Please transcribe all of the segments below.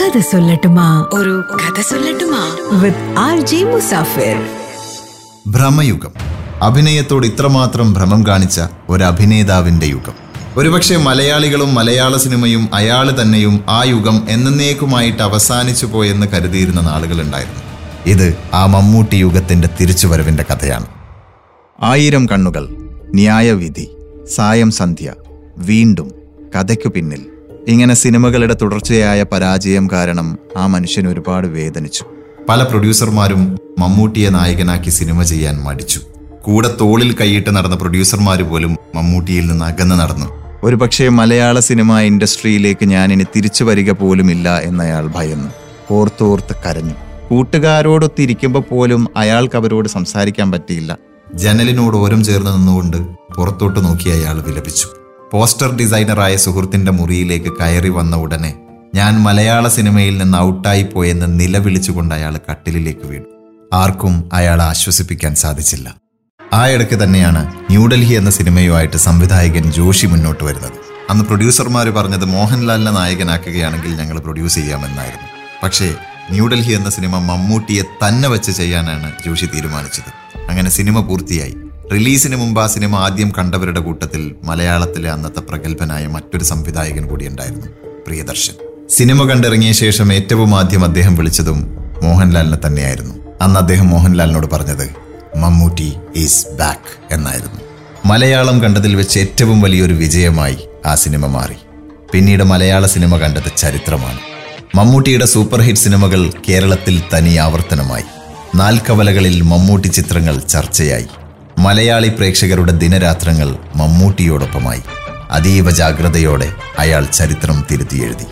കഥ സൊല്ലട്ടുമാ. ഒരു കഥ സൊല്ലട്ടുമാ. With R J Musafir. Bramayugam. അഭിനയത്തോട് ഇത്രമാത്രം ഭ്രമം കാണിച്ച ഒരു അഭിനേതാവിന്റെ യുഗം. ഒരുപക്ഷെ മലയാളികളും മലയാള സിനിമയും അയാൾ തന്നെയും ആ യുഗം എന്നേക്കുമായിട്ട് അവസാനിച്ചു പോയെന്ന് കരുതിയിരുന്ന നാളുകൾ ഉണ്ടായിരുന്നു ഇത് ആ മമ്മൂട്ടി യുഗത്തിന്റെ തിരിച്ചുവരവിന്റെ കഥയാണ്. ആയിരം കണ്ണുകൾ ന്യായവിധി സായം സന്ധ്യ വീണ്ടും കഥയ്ക്കു പിന്നിൽ ഇങ്ങനെ സിനിമകളുടെ തുടർച്ചയായ പരാജയം കാരണം ആ മനുഷ്യൻ ഒരുപാട് വേദനിച്ചു. പല പ്രൊഡ്യൂസർമാരും മമ്മൂട്ടിയെ നായകനാക്കി സിനിമ ചെയ്യാൻ മടിച്ചു. കൂടെ തോളിൽ കൈയിട്ട് നടന്ന പ്രൊഡ്യൂസർമാർ പോലും മമ്മൂട്ടിയിൽ നിന്ന് അകന്നു നടന്നു. ഒരുപക്ഷെ മലയാള സിനിമ ഇൻഡസ്ട്രിയിലേക്ക് ഞാൻ ഇനി തിരിച്ചു വരിക പോലുമില്ല എന്നയാൾ ഭയന്നു. ഓർത്തോർത്ത് കരഞ്ഞു. കൂട്ടുകാരോടൊത്തിരിക്കുമ്പോൾ പോലും അയാൾക്ക് അവരോട് സംസാരിക്കാൻ പറ്റിയില്ല. ജനലിനോട് ഓരം ചേർന്ന് നിന്നുകൊണ്ട് പുറത്തോട്ട് നോക്കി അയാൾ വിലപിച്ചു. പോസ്റ്റർ ഡിസൈനറായ സുഹൃത്തിന്റെ മുറിയിലേക്ക് കയറി വന്ന ഉടനെ ഞാൻ മലയാള സിനിമയിൽ നിന്ന് ഔട്ടായി പോയെന്ന് നിലവിളിച്ചുകൊണ്ട് അയാൾ കട്ടിലിലേക്ക് വീണു. ആർക്കും അയാളെ ആശ്വസിപ്പിക്കാൻ സാധിച്ചില്ല. ആ ഇടയ്ക്ക് തന്നെയാണ് ന്യൂഡൽഹി എന്ന സിനിമയുമായിട്ട് സംവിധായകൻ ജോഷി മുന്നോട്ട് വരുന്നത്. അന്ന് പ്രൊഡ്യൂസർമാർ പറഞ്ഞത് മോഹൻലാലിനെ നായകനാക്കുകയാണെങ്കിൽ ഞങ്ങൾ പ്രൊഡ്യൂസ് ചെയ്യാമെന്നായിരുന്നു. പക്ഷേ ന്യൂഡൽഹി എന്ന സിനിമ മമ്മൂട്ടിയെ തന്നെ വെച്ച് ചെയ്യാനാണ് ജോഷി തീരുമാനിച്ചത്. അങ്ങനെ സിനിമ പൂർത്തിയായി. റിലീസിന് മുമ്പ് ആ സിനിമ ആദ്യം കണ്ടവരുടെ കൂട്ടത്തിൽ മലയാളത്തിലെ അന്നത്തെ പ്രഗത്ഭനായ മറ്റൊരു സംവിധായകൻ കൂടിയുണ്ടായിരുന്നു പ്രിയദർശൻ. സിനിമ കണ്ടിറങ്ങിയ ശേഷം ഏറ്റവും ആദ്യം അദ്ദേഹം വിളിച്ചതും മോഹൻലാലിനെ തന്നെയായിരുന്നു. അന്ന് അദ്ദേഹം മോഹൻലാലിനോട് പറഞ്ഞത് മമ്മൂട്ടി ഈസ് ബാക്ക് എന്നായിരുന്നു. മലയാളം കണ്ടതിൽ വെച്ച് ഏറ്റവും വലിയൊരു വിജയമായി ആ സിനിമ മാറി. പിന്നീട് മലയാള സിനിമ കണ്ടത് ചരിത്രമാണ്. മമ്മൂട്ടിയുടെ സൂപ്പർ ഹിറ്റ് സിനിമകൾ കേരളത്തിൽ തനി ആവർത്തനമായി നാൽക്കവലകളിൽ മമ്മൂട്ടി ചിത്രങ്ങൾ ചർച്ചയായി. മലയാളി പ്രേക്ഷകരുടെ ദിനരാത്രങ്ങൾ മമ്മൂട്ടിയോടൊപ്പമായി. അതീവ ജാഗ്രതയോടെ അയാൾ ചരിത്രം തിരുത്തിയെഴുതി.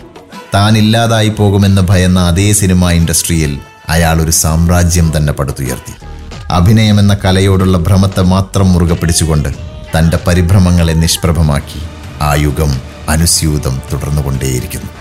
താൻ ഇല്ലാതായി പോകുമെന്ന് ഭയന്ന അതേ സിനിമാ ഇൻഡസ്ട്രിയിൽ അയാൾ ഒരു സാമ്രാജ്യം തന്നെ പടുത്തുയർത്തി. അഭിനയമെന്ന കലയോടുള്ള ഭ്രമത്തെ മാത്രം മുറുകെ പിടിച്ചുകൊണ്ട് തന്റെ പരിഭ്രമങ്ങളെ നിഷ്പ്രഭമാക്കി ആ യുഗം അനുസ്യൂതം തുടർന്നുകൊണ്ടേയിരിക്കുന്നു.